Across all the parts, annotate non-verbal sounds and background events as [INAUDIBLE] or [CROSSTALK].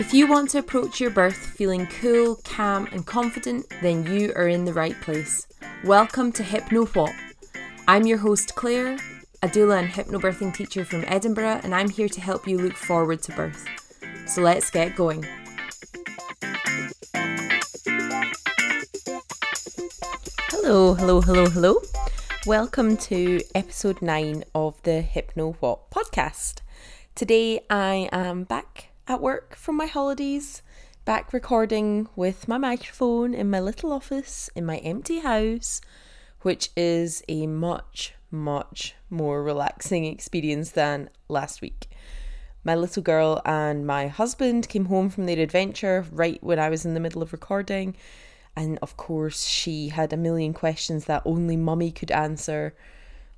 If you want to approach your birth feeling cool, calm, and confident, then you are in the right place. Welcome to Hypno What. I'm your host, Claire, a doula and hypnobirthing teacher from Edinburgh, and I'm here to help you look forward to birth. So let's get going. Hello, hello, hello, hello. Welcome to episode 9 of the Hypno What podcast. Today I am back at work from my holidays, back recording with my microphone in my little office in my empty house, which is a much, much more relaxing experience than last week. My little girl and my husband came home from their adventure right when I was in the middle of recording. And of course, she had a million questions that only mummy could answer.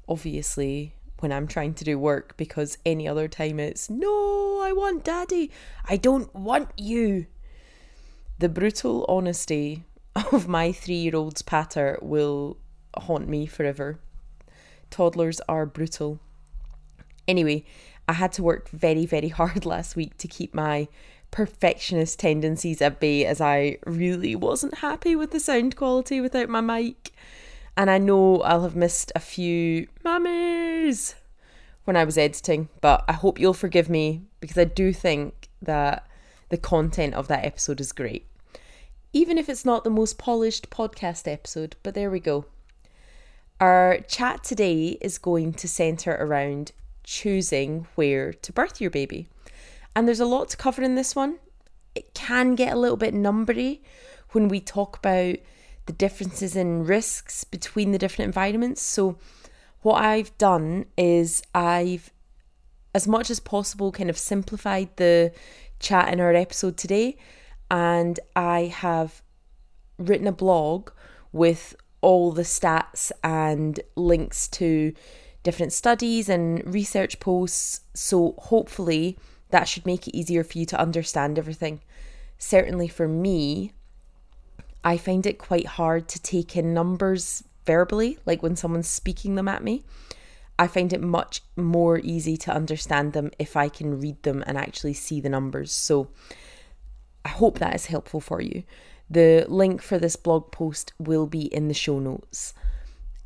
Obviously, when I'm trying to do work because any other time it's, no, I want daddy. I don't want you. The brutal honesty of my three year old's patter will haunt me forever. Toddlers are brutal. Anyway, I had to work very, very hard [LAUGHS] last week to keep my perfectionist tendencies at bay as I really wasn't happy with the sound quality without my mic and I know I'll have missed a few mummies when I was editing, but I hope you'll forgive me because I do think that the content of that episode is great. Even if it's not the most polished podcast episode, but there we go. Our chat today is going to centre around choosing where to birth your baby. And there's a lot to cover in this one. It can get a little bit numbery when we talk about the differences in risks between the different environments. So, what I've done is I've, as much as possible, kind of simplified the chat in our episode today, and I have written a blog with all the stats and links to different studies and research posts. So, hopefully, that should make it easier for you to understand everything. Certainly, for me, I find it quite hard to take in numbers verbally, like when someone's speaking them at me. I find it much more easy to understand them if I can read them and actually see the numbers. So I hope that is helpful for you. The link for this blog post will be in the show notes.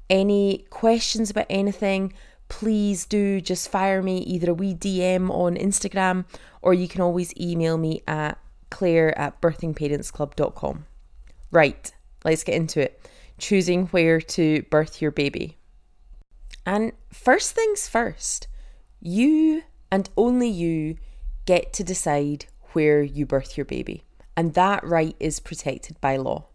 Any questions about anything, please do just fire me either a wee DM on Instagram or you can always email me at claire at birthingparentsclub.com. Right, let's get into it. Choosing where to birth your baby. And first things first, you and only you get to decide where you birth your baby. And that right is protected by law.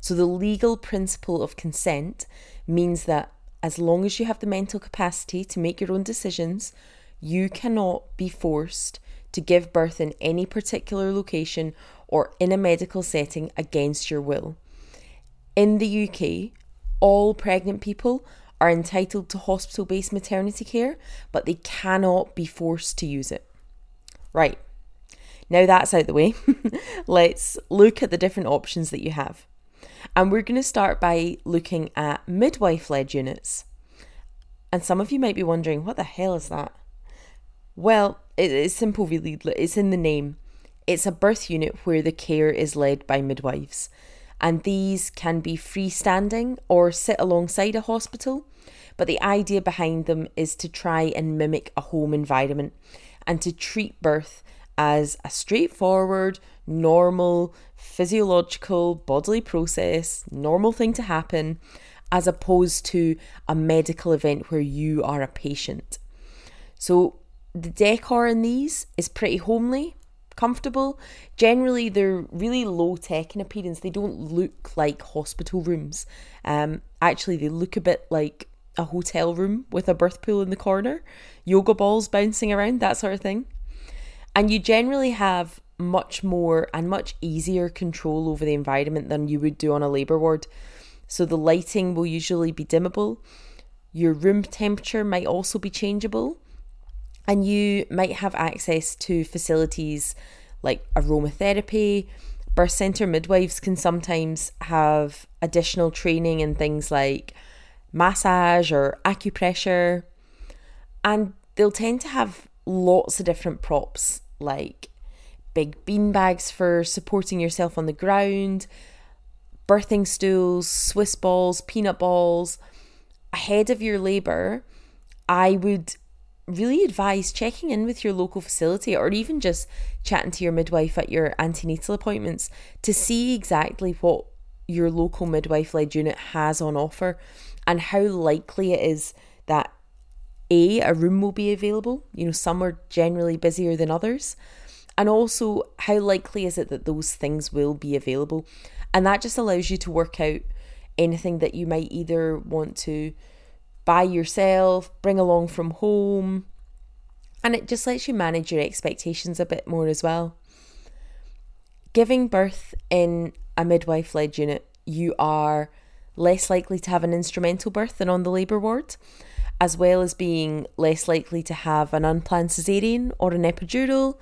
So the legal principle of consent means that as long as you have the mental capacity to make your own decisions, you cannot be forced to give birth in any particular location or in a medical setting against your will. In the UK, all pregnant people are entitled to hospital based maternity care, but they cannot be forced to use it. Right, now that's out the way, [LAUGHS] let's look at the different options that you have. And we're going to start by looking at midwife led units. And some of you might be wondering, what the hell is that? Well, it's simple, really. It's in the name. It's a birth unit where the care is led by midwives, and these can be freestanding or sit alongside a hospital. But the idea behind them is to try and mimic a home environment and to treat birth as a straightforward, normal, physiological bodily process, normal thing to happen, as opposed to a medical event where you are a patient. So, the decor in these is pretty homely, comfortable. Generally, they're really low tech in appearance. They don't look like hospital rooms. Um, actually, they look a bit like a hotel room with a birth pool in the corner, yoga balls bouncing around, that sort of thing. And you generally have much more and much easier control over the environment than you would do on a labour ward. So the lighting will usually be dimmable. Your room temperature might also be changeable and you might have access to facilities like aromatherapy. Birth centre midwives can sometimes have additional training in things like massage or acupressure, and they'll tend to have lots of different props like big bean bags for supporting yourself on the ground, birthing stools, Swiss balls, peanut balls. Ahead of your labour, I would really advise checking in with your local facility or even just chatting to your midwife at your antenatal appointments to see exactly what your local midwife led unit has on offer and how likely it is that a a room will be available you know some are generally busier than others and also how likely is it that those things will be available? And that just allows you to work out anything that you might either want to buy yourself bring along from home and it just lets you manage your expectations a bit more as well giving birth in a midwife led unit you are less likely to have an instrumental birth than on the labour ward as well as being less likely to have an unplanned cesarean or an epidural.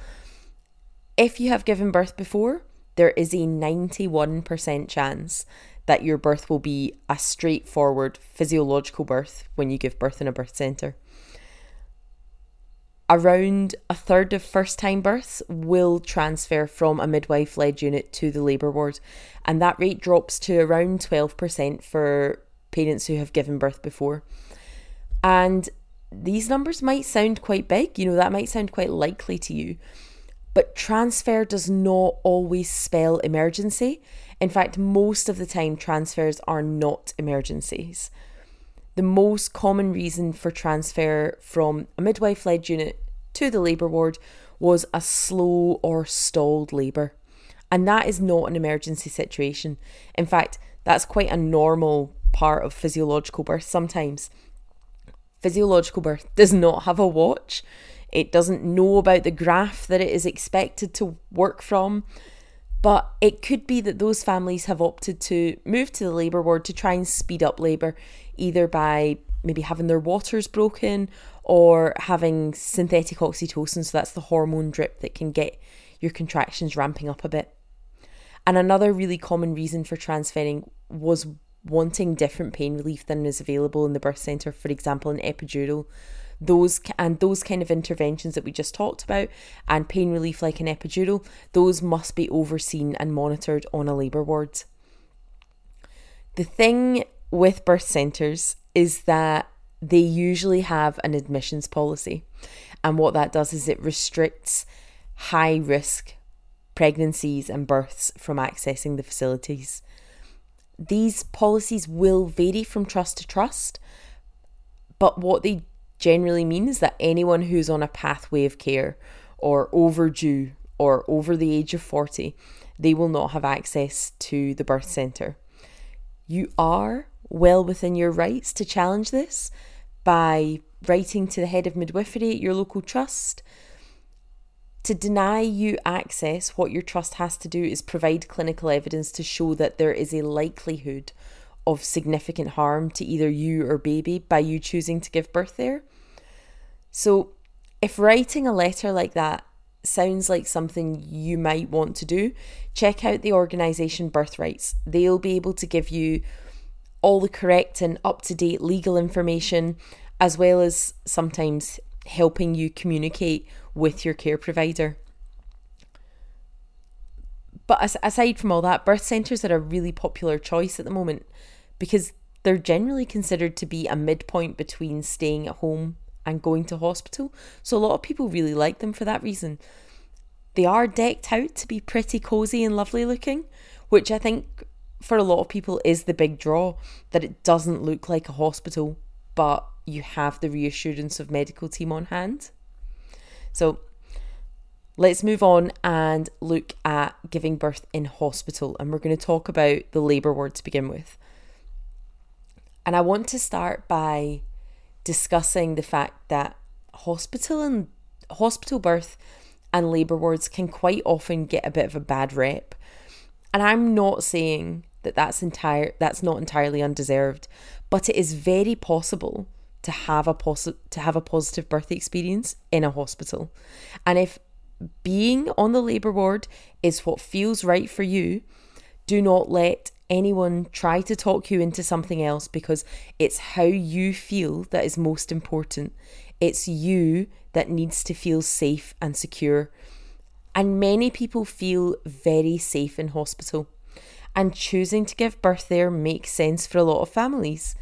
If you have given birth before, there is a 91% chance that your birth will be a straightforward physiological birth when you give birth in a birth centre. Around a third of first time births will transfer from a midwife led unit to the labour ward, and that rate drops to around 12% for parents who have given birth before. And these numbers might sound quite big, you know, that might sound quite likely to you. But transfer does not always spell emergency. In fact, most of the time, transfers are not emergencies. The most common reason for transfer from a midwife led unit to the labour ward was a slow or stalled labour. And that is not an emergency situation. In fact, that's quite a normal part of physiological birth sometimes physiological birth does not have a watch. It doesn't know about the graph that it is expected to work from. But it could be that those families have opted to move to the labour ward to try and speed up labour, either by maybe having their waters broken or having synthetic oxytocin. So that's the hormone drip that can get your contractions ramping up a bit. And another really common reason for transferring was wanting different pain relief than is available in the birth centre, for example, an epidural, those and those kind of interventions that we just talked about, and pain relief like an epidural, those must be overseen and monitored on a labour ward. The thing with birth centres is that they usually have an admissions policy, and what that does is it restricts high risk pregnancies and births from accessing the facilities. These policies will vary from trust to trust, but what they generally means that anyone who's on a pathway of care or overdue or over the age of 40, they will not have access to the birth centre. You are well within your rights to challenge this by writing to the head of midwifery at your local trust, to deny you access, what your trust has to do is provide clinical evidence to show that there is a likelihood of significant harm to either you or baby by you choosing to give birth there. So, if writing a letter like that sounds like something you might want to do, check out the organisation Birthrights. They'll be able to give you all the correct and up to date legal information, as well as sometimes helping you communicate with your care provider. But aside from all that, birth centres are a really popular choice at the moment because they're generally considered to be a midpoint between staying at home and going to hospital. So a lot of people really like them for that reason. They are decked out to be pretty cozy and lovely looking, which I think for a lot of people is the big draw that it doesn't look like a hospital, but you have the reassurance of medical team on hand. So let's move on and look at giving birth in hospital. And we're going to talk about the labour ward to begin with. And I want to start by discussing the fact that hospital and hospital birth and labour wards can quite often get a bit of a bad rep. And I'm not saying that that's entire that's not entirely undeserved, but it is very possible to have a posi- to have a positive birth experience in a hospital. And if being on the labor ward is what feels right for you, do not let anyone try to talk you into something else because it's how you feel that is most important. It's you that needs to feel safe and secure. And many people feel very safe in hospital. And choosing to give birth there makes sense for a lot of families.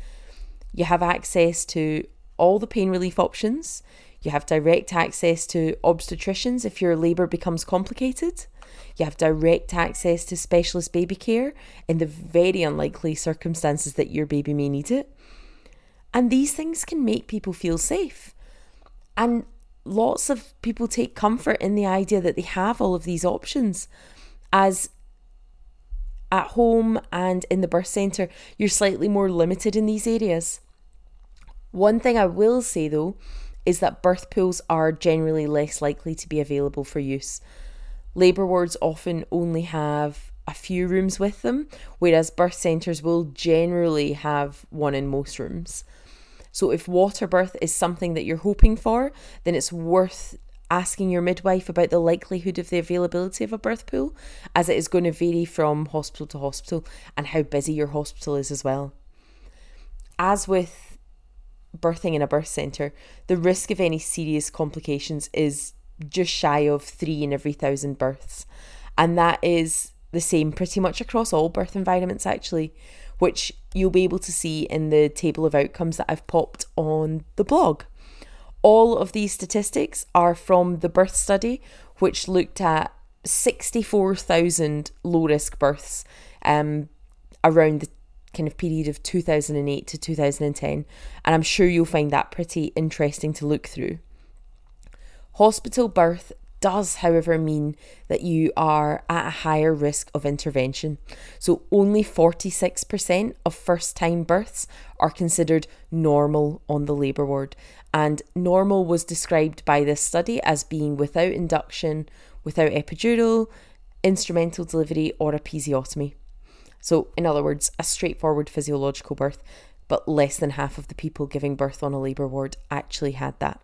You have access to all the pain relief options. You have direct access to obstetricians if your labour becomes complicated. You have direct access to specialist baby care in the very unlikely circumstances that your baby may need it. And these things can make people feel safe. And lots of people take comfort in the idea that they have all of these options. As at home and in the birth centre, you're slightly more limited in these areas. One thing I will say though is that birth pools are generally less likely to be available for use. Labour wards often only have a few rooms with them, whereas birth centres will generally have one in most rooms. So, if water birth is something that you're hoping for, then it's worth asking your midwife about the likelihood of the availability of a birth pool, as it is going to vary from hospital to hospital and how busy your hospital is as well. As with birthing in a birth centre, the risk of any serious complications is just shy of three in every thousand births. And that is the same pretty much across all birth environments, actually, which you'll be able to see in the table of outcomes that I've popped on the blog. All of these statistics are from the birth study, which looked at 64,000 low risk births um, around the kind of period of 2008 to 2010. And I'm sure you'll find that pretty interesting to look through. Hospital birth does, however, mean that you are at a higher risk of intervention. So, only 46% of first time births are considered normal on the labour ward. And normal was described by this study as being without induction, without epidural, instrumental delivery, or episiotomy. So, in other words, a straightforward physiological birth, but less than half of the people giving birth on a labour ward actually had that.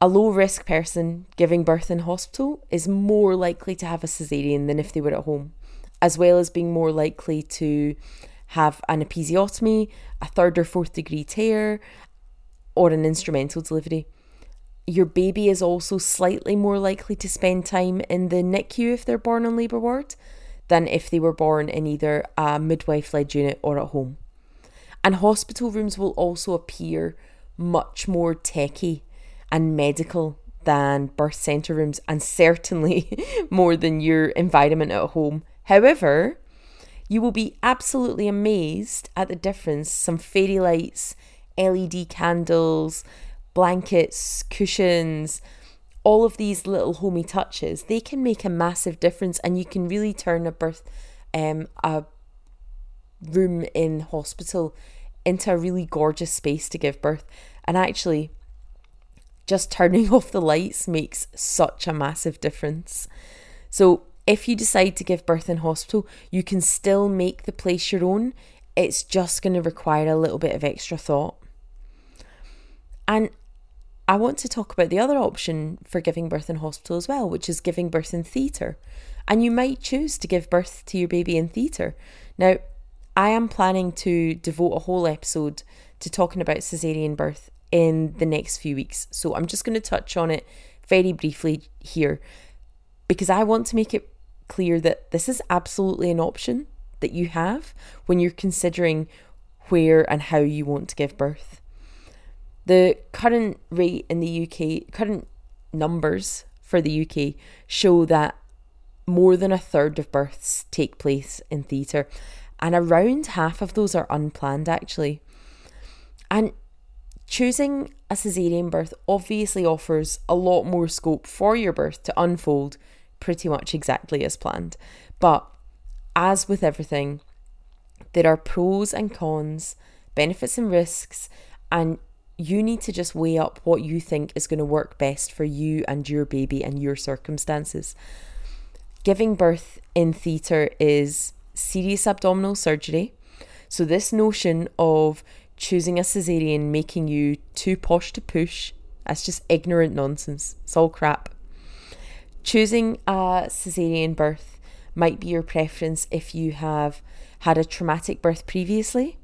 A low risk person giving birth in hospital is more likely to have a cesarean than if they were at home, as well as being more likely to have an episiotomy, a third or fourth degree tear, or an instrumental delivery. Your baby is also slightly more likely to spend time in the NICU if they're born on labour ward than if they were born in either a midwife led unit or at home. And hospital rooms will also appear much more techy and medical than birth centre rooms, and certainly [LAUGHS] more than your environment at home. However, you will be absolutely amazed at the difference some fairy lights, LED candles, blankets, cushions, all of these little homey touches, they can make a massive difference and you can really turn a birth um a room in hospital into a really gorgeous space to give birth. And actually, just turning [LAUGHS] off the lights makes such a massive difference. So, if you decide to give birth in hospital, you can still make the place your own. It's just going to require a little bit of extra thought. And I want to talk about the other option for giving birth in hospital as well, which is giving birth in theatre. And you might choose to give birth to your baby in theatre. Now, I am planning to devote a whole episode to talking about caesarean birth in the next few weeks. So I'm just going to touch on it very briefly here because I want to make it clear that this is absolutely an option that you have when you're considering where and how you want to give birth. The current rate in the UK, current numbers for the UK show that more than a third of births take place in theatre, and around half of those are unplanned actually. And Choosing a caesarean birth obviously offers a lot more scope for your birth to unfold pretty much exactly as planned. But as with everything, there are pros and cons, benefits and risks, and you need to just weigh up what you think is going to work best for you and your baby and your circumstances. Giving birth in theatre is serious abdominal surgery. So, this notion of choosing a cesarean making you too posh to push. That's just ignorant nonsense. It's all crap. Choosing a cesarean birth might be your preference if you have had a traumatic birth previously.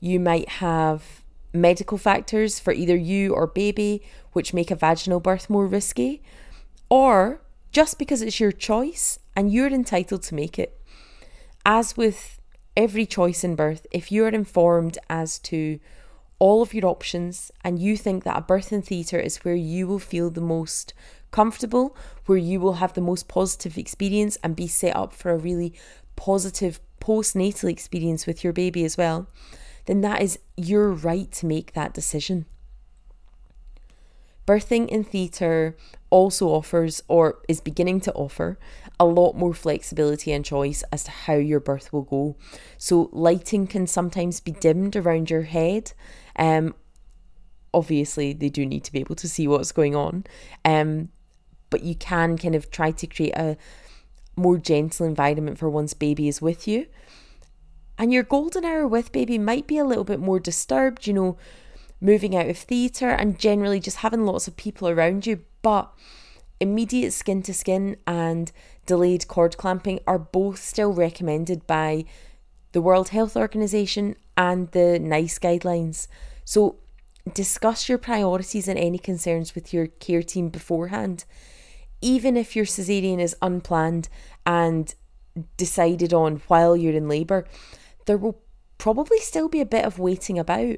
You might have medical factors for either you or baby which make a vaginal birth more risky. or just because it's your choice and you're entitled to make it. As with every choice in birth, if you're informed as to all of your options and you think that a birth in theatre is where you will feel the most comfortable, where you will have the most positive experience and be set up for a really positive postnatal experience with your baby as well, then that is your right to make that decision. Birthing in theatre also offers, or is beginning to offer, a lot more flexibility and choice as to how your birth will go. So, lighting can sometimes be dimmed around your head. Um, obviously, they do need to be able to see what's going on. Um, but you can kind of try to create a more gentle environment for once baby is with you. And your golden hour with baby might be a little bit more disturbed, you know, moving out of theatre and generally just having lots of people around you. But immediate skin to skin and delayed cord clamping are both still recommended by the World Health Organization and the NICE guidelines. So discuss your priorities and any concerns with your care team beforehand. Even if your cesarean is unplanned and decided on while you're in labour, there will probably still be a bit of waiting about.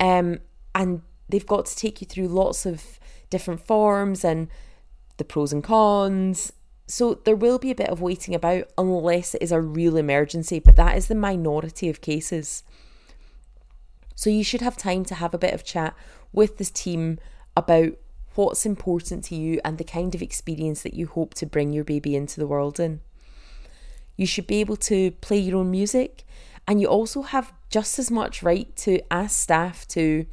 Um, and they've got to take you through lots of different forms and the pros and cons. So there will be a bit of waiting about unless it is a real emergency, but that is the minority of cases. So you should have time to have a bit of chat with this team about what's important to you and the kind of experience that you hope to bring your baby into the world in. You should be able to play your own music, and you also have just as much right to ask staff to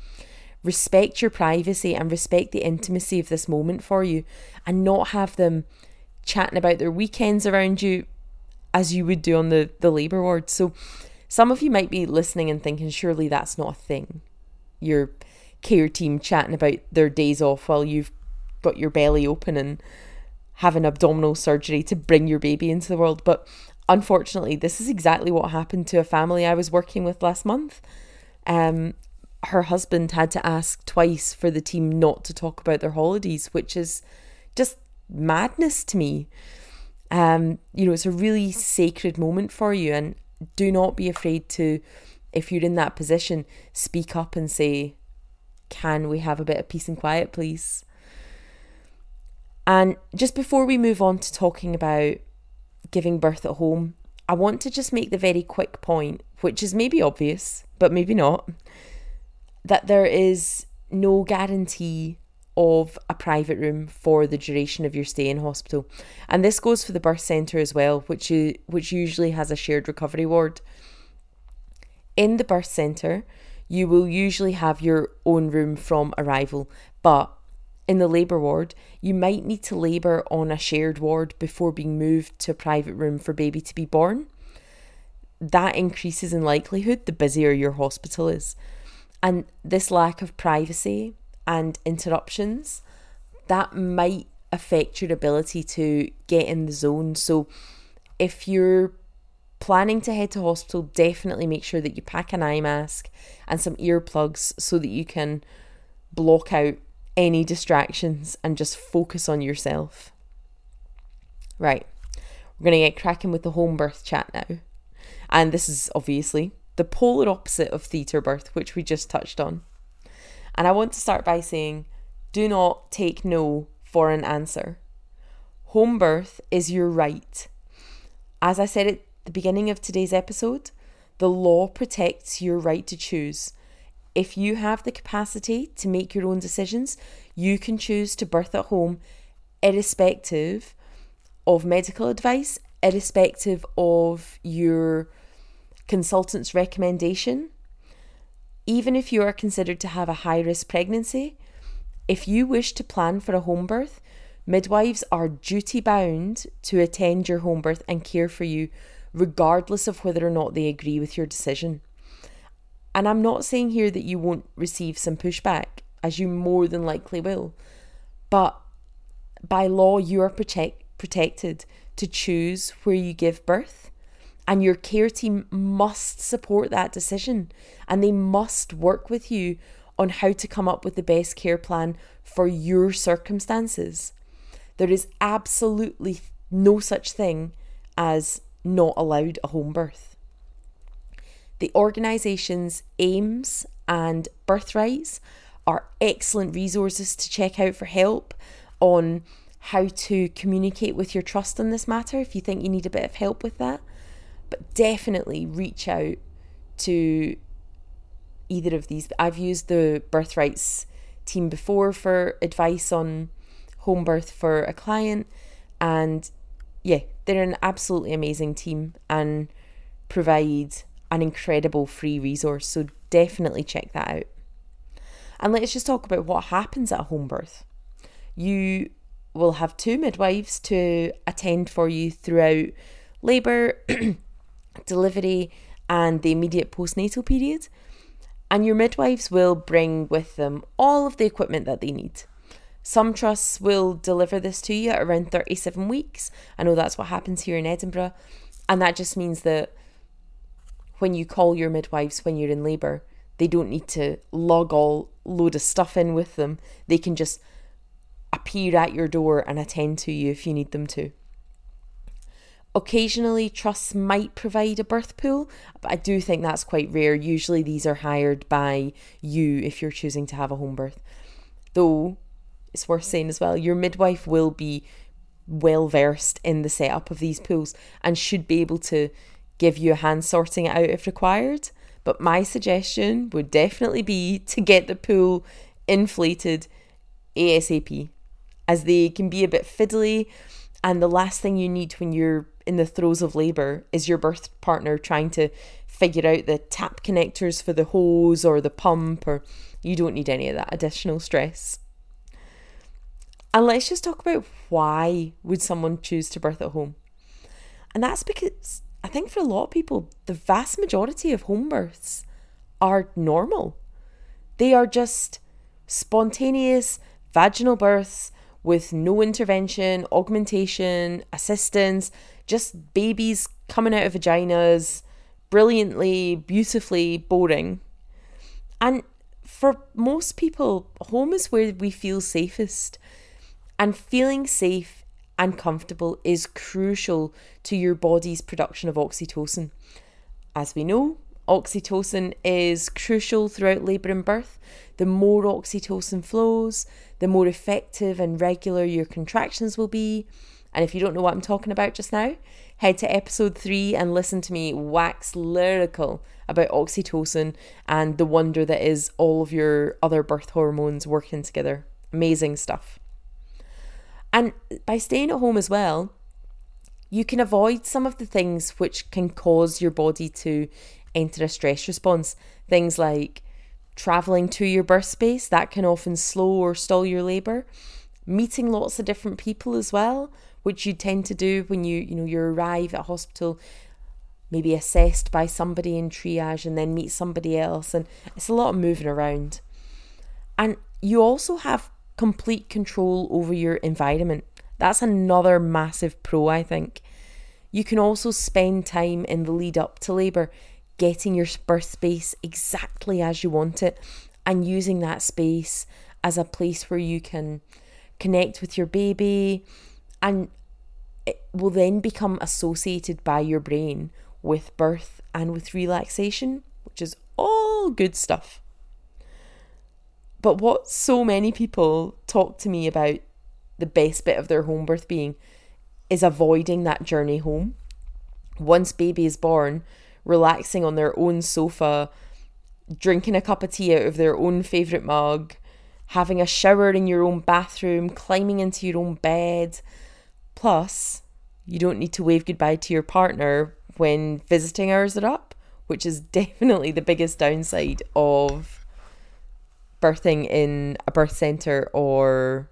respect your privacy and respect the intimacy of this moment for you and not have them chatting about their weekends around you as you would do on the, the labour ward. So some of you might be listening and thinking, surely that's not a thing. Your care team chatting about their days off while you've got your belly open and having abdominal surgery to bring your baby into the world. But unfortunately, this is exactly what happened to a family I was working with last month. Um, her husband had to ask twice for the team not to talk about their holidays, which is just madness to me. Um, you know, it's a really sacred moment for you, and do not be afraid to, if you're in that position, speak up and say, Can we have a bit of peace and quiet, please? And just before we move on to talking about giving birth at home, I want to just make the very quick point, which is maybe obvious, but maybe not, that there is no guarantee of a private room for the duration of your stay in hospital. And this goes for the birth centre as well, which you, which usually has a shared recovery ward. In the birth centre, you will usually have your own room from arrival, but in the labour ward, you might need to labour on a shared ward before being moved to a private room for baby to be born. That increases in likelihood the busier your hospital is. And this lack of privacy and interruptions, that might affect your ability to get in the zone. So if you're planning to head to hospital, definitely make sure that you pack an eye mask and some earplugs so that you can block out any distractions and just focus on yourself. Right, we're going to get cracking with the home birth chat now. And this is obviously the polar opposite of theatre birth, which we just touched on. And I want to start by saying do not take no for an answer. Home birth is your right. As I said at the beginning of today's episode, the law protects your right to choose if you have the capacity to make your own decisions, you can choose to birth at home irrespective of medical advice, irrespective of your consultant's recommendation. Even if you are considered to have a high risk pregnancy, if you wish to plan for a home birth, midwives are duty bound to attend your home birth and care for you, regardless of whether or not they agree with your decision. And I'm not saying here that you won't receive some pushback, as you more than likely will. But by law, you are protect, protected to choose where you give birth. And your care team must support that decision. And they must work with you on how to come up with the best care plan for your circumstances. There is absolutely no such thing as not allowed a home birth. The organisation's AIMS and Birthrights are excellent resources to check out for help on how to communicate with your trust on this matter if you think you need a bit of help with that. But definitely reach out to either of these. I've used the Birthrights team before for advice on home birth for a client, and yeah, they're an absolutely amazing team and provide an incredible free resource. So definitely check that out. And let's just talk about what happens at a home birth. You will have two midwives to attend for you throughout labour, [CLEARS THROAT] delivery, and the immediate postnatal period. And your midwives will bring with them all of the equipment that they need. Some trusts will deliver this to you at around 37 weeks. I know that's what happens here in Edinburgh. And that just means that when you call your midwives when you're in labour, they don't need to log all load of stuff in with them. They can just appear at your door and attend to you if you need them to. Occasionally, trusts might provide a birth pool, but I do think that's quite rare. Usually, these are hired by you if you're choosing to have a home birth. Though, it's worth saying as well, your midwife will be well versed in the setup of these pools and should be able to give you a hand sorting it out if required. But my suggestion would definitely be to get the pool inflated ASAP as they can be a bit fiddly. And the last thing you need when you're in the throes of labour is your birth partner trying to figure out the tap connectors for the hose or the pump, or you don't need any of that additional stress. And let's just talk about why would someone choose to birth at home? And that's because I think for a lot of people, the vast majority of home births are normal. They are just spontaneous vaginal births with no intervention, augmentation, assistance, just babies coming out of vaginas, brilliantly, beautifully boring. And for most people, home is where we feel safest. And feeling safe and comfortable is crucial to your body's production of oxytocin. As we know, oxytocin is crucial throughout labour and birth. The more oxytocin flows, the more effective and regular your contractions will be. And if you don't know what I'm talking about just now, head to episode three and listen to me wax lyrical about oxytocin and the wonder that is all of your other birth hormones working together. Amazing stuff. And by staying at home as well, you can avoid some of the things which can cause your body to enter a stress response. Things like traveling to your birth space, that can often slow or stall your labour. Meeting lots of different people as well, which you tend to do when you, you know, you arrive at a hospital, maybe assessed by somebody in triage and then meet somebody else. And it's a lot of moving around. And you also have complete control over your environment. That's another massive pro, I think. You can also spend time in the lead up to labour getting your birth space exactly as you want it and using that space as a place where you can connect with your baby and it will then become associated by your brain with birth and with relaxation, which is all good stuff. But what so many people talk to me about the best bit of their home birth being is avoiding that journey home. Once baby is born, relaxing on their own sofa, drinking a cup of tea out of their own favourite mug, having a shower in your own bathroom, climbing into your own bed. Plus, you don't need to wave goodbye to your partner when visiting hours are up, which is [LAUGHS] definitely the biggest downside of birthing in a birth centre or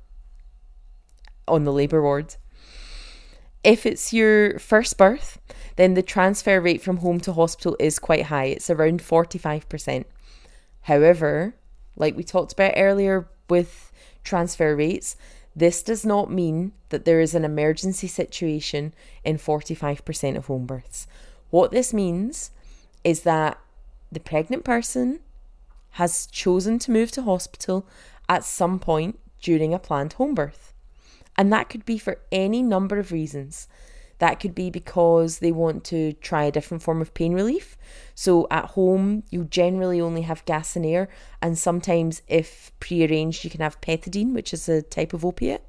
on the labour ward. If it's your first birth, then the transfer rate from home to hospital is quite high. It's around 45%. However, like we talked about earlier with transfer rates, this does not mean that there is an emergency situation in 45% of home births. What this means is that the pregnant person has chosen to move to hospital at some point during a planned home birth. And that could be for any number of reasons. That could be because they want to try a different form of pain relief. So at home, you generally only have gas and air, and sometimes, if prearranged, you can have pethidine, which is a type of opiate.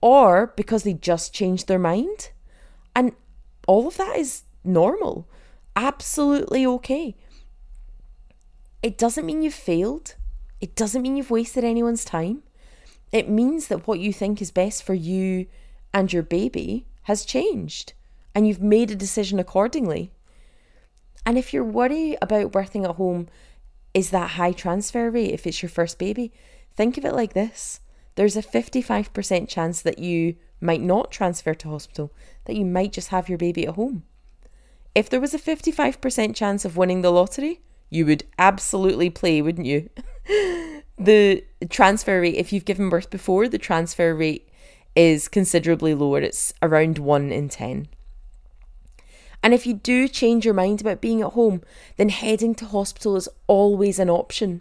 Or because they just changed their mind. And all of that is normal, absolutely okay. It doesn't mean you've failed, it doesn't mean you've wasted anyone's time. It means that what you think is best for you and your baby has changed and you've made a decision accordingly. And if you're worried about birthing at home is that high transfer rate if it's your first baby, think of it like this there's a 55% chance that you might not transfer to hospital, that you might just have your baby at home. If there was a 55% chance of winning the lottery, you would absolutely play, wouldn't you? [LAUGHS] the transfer rate, if you've given birth before, the transfer rate is considerably lower. It's around 1 in 10. And if you do change your mind about being at home, then heading to hospital is always an option.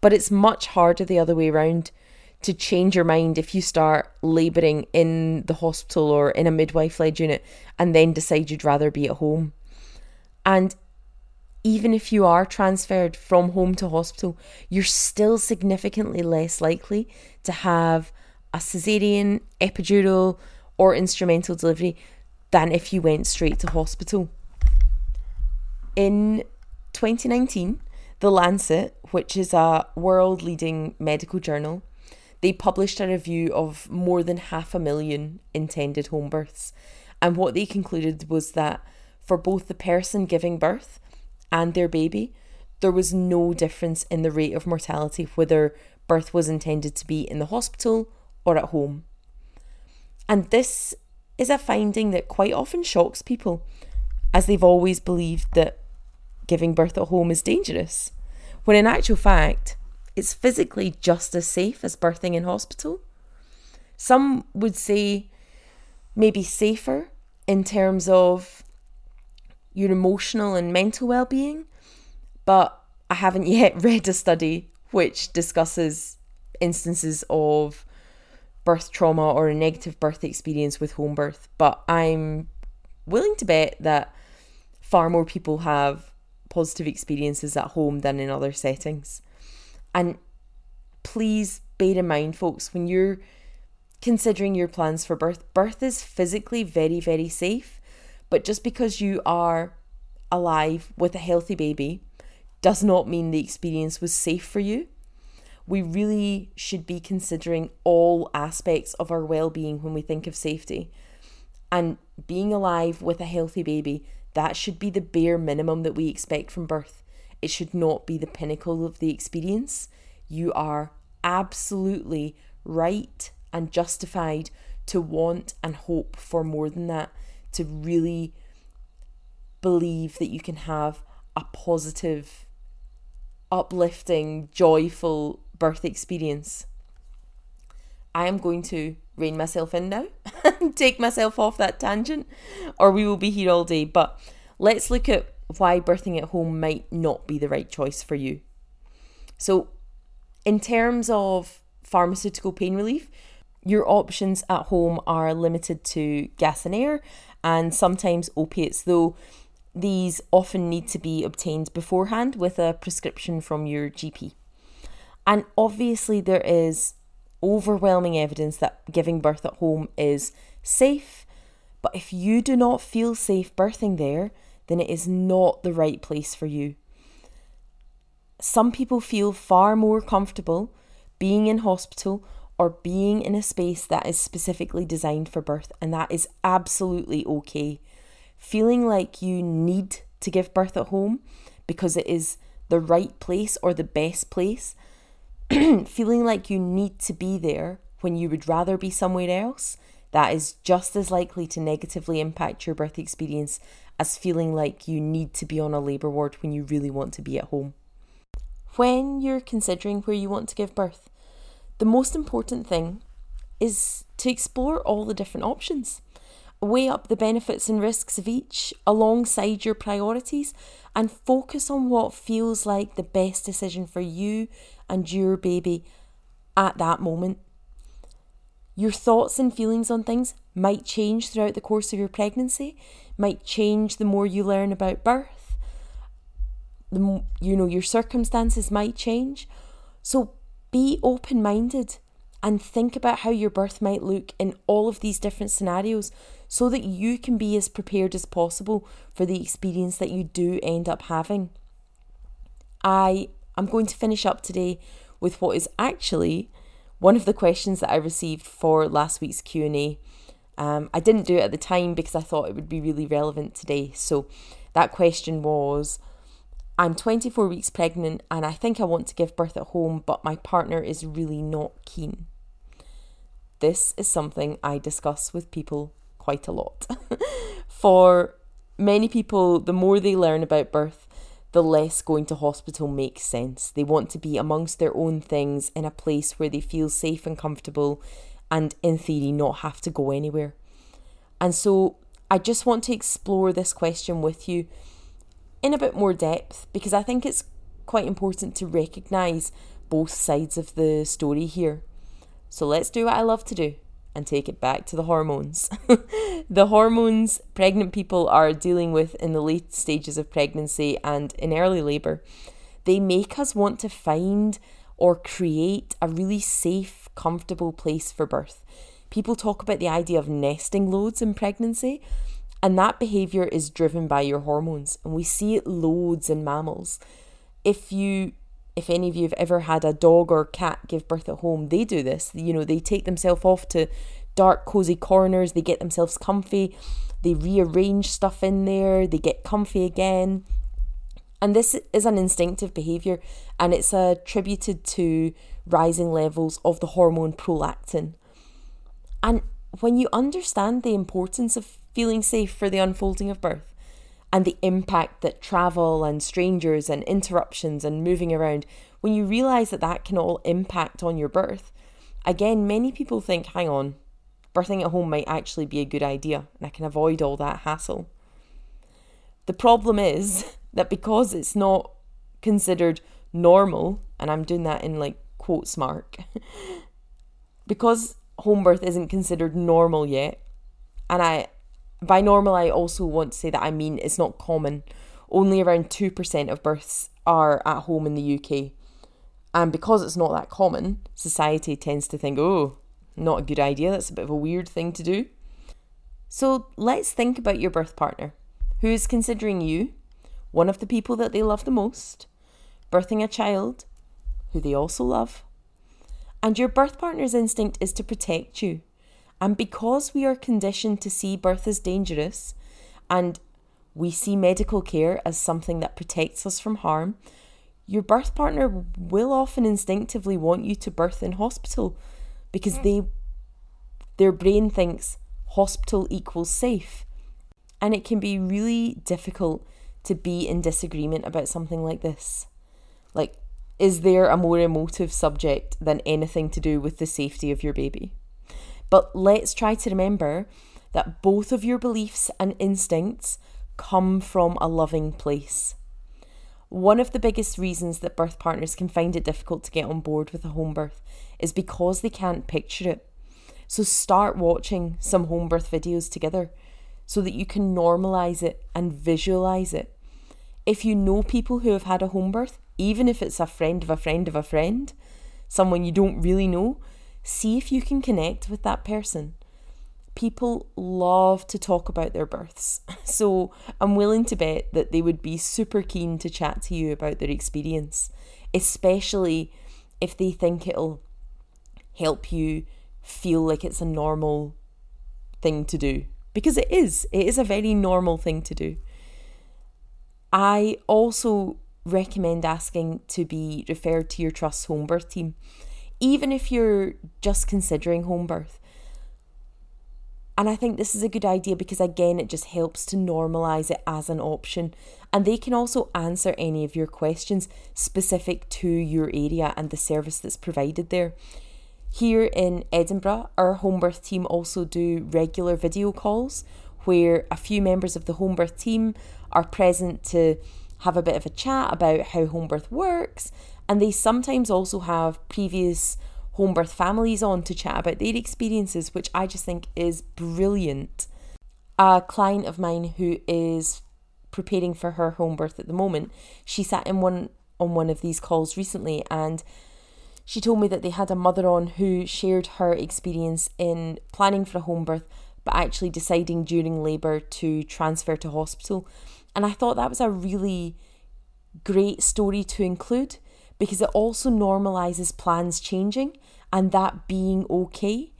But it's much harder the other way around to change your mind if you start labouring in the hospital or in a midwife led unit and then decide you'd rather be at home. And even if you are transferred from home to hospital, you're still significantly less likely to have a cesarean, epidural, or instrumental delivery than if you went straight to hospital. In 2019, The Lancet, which is a world leading medical journal, they published a review of more than half a million intended home births. And what they concluded was that for both the person giving birth and their baby, there was no difference in the rate of mortality whether birth was intended to be in the hospital or at home. And this is a finding that quite often shocks people, as they've always believed that giving birth at home is dangerous, when in actual fact, it's physically just as safe as birthing in hospital. Some would say maybe safer in terms of your emotional and mental well being, but I haven't [LAUGHS] yet read a study which discusses instances of birth trauma or a negative birth experience with home birth, but I'm willing to bet that far more people have positive experiences at home than in other settings. And please bear in mind, folks, when you're considering your plans for birth, birth is physically very, very safe. But just because you are alive with a healthy baby does not mean the experience was safe for you we really should be considering all aspects of our well being when we think of safety. And being alive with a healthy baby, that should be the bare minimum that we expect from birth. It should not be the pinnacle of the experience. You are absolutely right and justified to want and hope for more than that, to really believe that you can have a positive, uplifting, joyful birth experience. I am going to rein myself in now and [LAUGHS] take myself off that tangent, or we will be here all day. But let's look at why birthing at home might not be the right choice for you. So, in terms of pharmaceutical pain relief, your options at home are limited to gas and air and sometimes opiates, though these often need to be obtained beforehand with a prescription from your GP. And obviously, there is overwhelming evidence that giving birth at home is safe. But if you do not feel safe birthing there, then it is not the right place for you. Some people feel far more comfortable being in hospital or being in a space that is specifically designed for birth, and that is absolutely okay. Feeling like you need to give birth at home because it is the right place or the best place [CLEARS THROAT] feeling like you need to be there when you would rather be somewhere else, that is just as likely to negatively impact your birth experience as feeling like you need to be on a labour ward when you really want to be at home. When you're considering where you want to give birth, the most important thing is to explore all the different options weigh up the benefits and risks of each alongside your priorities and focus on what feels like the best decision for you and your baby at that moment. Your thoughts and feelings on things might change throughout the course of your pregnancy, might change the more you learn about birth. The you know your circumstances might change. So be open-minded and think about how your birth might look in all of these different scenarios so that you can be as prepared as possible for the experience that you do end up having. I am going to finish up today with what is actually one of the questions that I received for last week's Q&A. Um, I didn't do it at the time because I thought it would be really relevant today. So that question was I'm 24 weeks pregnant and I think I want to give birth at home, but my partner is really not keen. This is something I discuss with people quite a lot. [LAUGHS] For many people, the more they learn about birth, the less going to hospital makes sense. They want to be amongst their own things in a place where they feel safe and comfortable and, in theory, not have to go anywhere. And so, I just want to explore this question with you in a bit more depth because I think it's quite important to recognise both sides of the story here. So, let's do what I love to do and take it back to the hormones. [LAUGHS] the hormones pregnant people are dealing with in the late stages of pregnancy and in early labour, they make us want to find or create a really safe, comfortable place for birth. People talk about the idea of nesting loads in pregnancy, and that behaviour is driven by your hormones, and we see it loads in mammals. If you if any of you have ever had a dog or cat give birth at home, they do this. You know, they take themselves off to dark, cozy corners, they get themselves comfy, they rearrange stuff in there, they get comfy again. And this is an instinctive behaviour and it's attributed to rising levels of the hormone prolactin. And when you understand the importance of feeling safe for the unfolding of birth, and the impact that travel and strangers and interruptions and moving around, when you realize that that can all impact on your birth, again, many people think, hang on, birthing at home might actually be a good idea and I can avoid all that hassle. The problem is [LAUGHS] that because it's not considered normal, and I'm doing that in like quotes mark, [LAUGHS] because home birth isn't considered normal yet, and I by normal, I also want to say that I mean it's not common. Only around 2% of births are at home in the UK. And because it's not that common, society tends to think, oh, not a good idea, that's a bit of a weird thing to do. So let's think about your birth partner. Who is considering you one of the people that they love the most, birthing a child who they also love. And your birth partner's instinct is to protect you and because we are conditioned to see birth as dangerous and we see medical care as something that protects us from harm, your birth partner will often instinctively want you to birth in hospital because they their brain thinks hospital equals safe. And it can be really difficult to be in disagreement about something like this. Like, is there a more emotive subject than anything to do with the safety of your baby? But let's try to remember that both of your beliefs and instincts come from a loving place. One of the biggest reasons that birth partners can find it difficult to get on board with a home birth is because they can't picture it. So start watching some home birth videos together so that you can normalize it and visualize it. If you know people who have had a home birth, even if it's a friend of a friend of a friend, someone you don't really know, see if you can connect with that person. People love to talk about their births, [LAUGHS] so I'm willing to bet that they would be super keen to chat to you about their experience, especially if they think it'll help you feel like it's a normal thing to do. Because it is, it is a very normal thing to do. I also recommend asking to be referred to your trust home birth team even if you're just considering home birth. And I think this is a good idea because, again, it just helps to normalize it as an option. And they can also answer any of your questions specific to your area and the service that's provided there. Here in Edinburgh, our home birth team also do regular video calls where a few members of the home birth team are present to have a bit of a chat about how home birth works and they sometimes also have previous home birth families on to chat about their experiences, which I just think is brilliant. A client of mine who is preparing for her home birth at the moment, she sat in one on one of these calls recently and she told me that they had a mother on who shared her experience in planning for a home birth but actually deciding during labour to transfer to hospital. And I thought that was a really great story to include because it also normalizes plans changing and that being okay.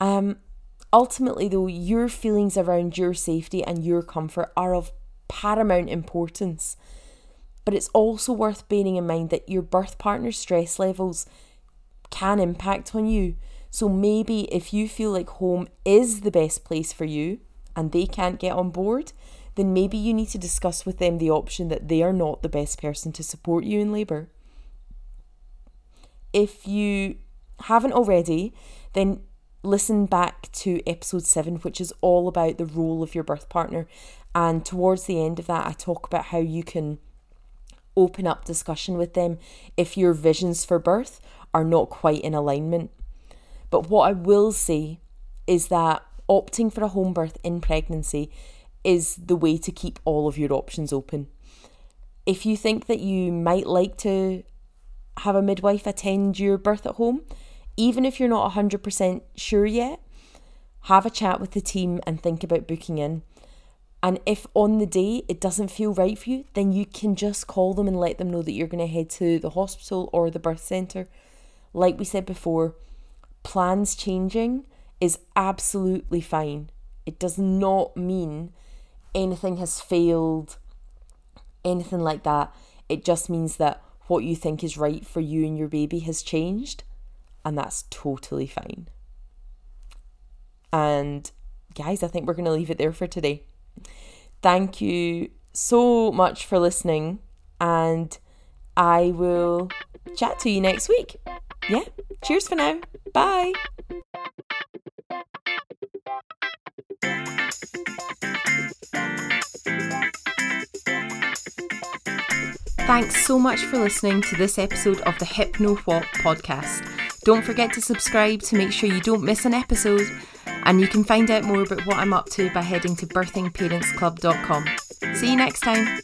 Um, ultimately, though, your feelings around your safety and your comfort are of paramount importance. But it's also worth bearing in mind that your birth partner's stress levels can impact on you. So maybe if you feel like home is the best place for you and they can't get on board, then maybe you need to discuss with them the option that they are not the best person to support you in labour. If you haven't already, then listen back to episode 7, which is all about the role of your birth partner. And towards the end of that, I talk about how you can open up discussion with them if your visions for birth are not quite in alignment. But what I will say is that opting for a home birth in pregnancy is the way to keep all of your options open. If you think that you might like to have a midwife attend your birth at home, even if you're not 100% sure yet, have a chat with the team and think about booking in. And if on the day it doesn't feel right for you, then you can just call them and let them know that you're going to head to the hospital or the birth centre. Like we said before, plans changing is absolutely fine. It does not mean anything has failed, anything like that. It just means that what you think is right for you and your baby has changed, and that's totally fine. And guys, I think we're going to leave it there for today. Thank you so much for listening, and I will chat to you next week. Yeah, cheers for now. Bye. Thanks so much for listening to this episode of the Hypno What podcast. Don't forget to subscribe to make sure you don't miss an episode and you can find out more about what I'm up to by heading to birthingparentsclub.com. See you next time.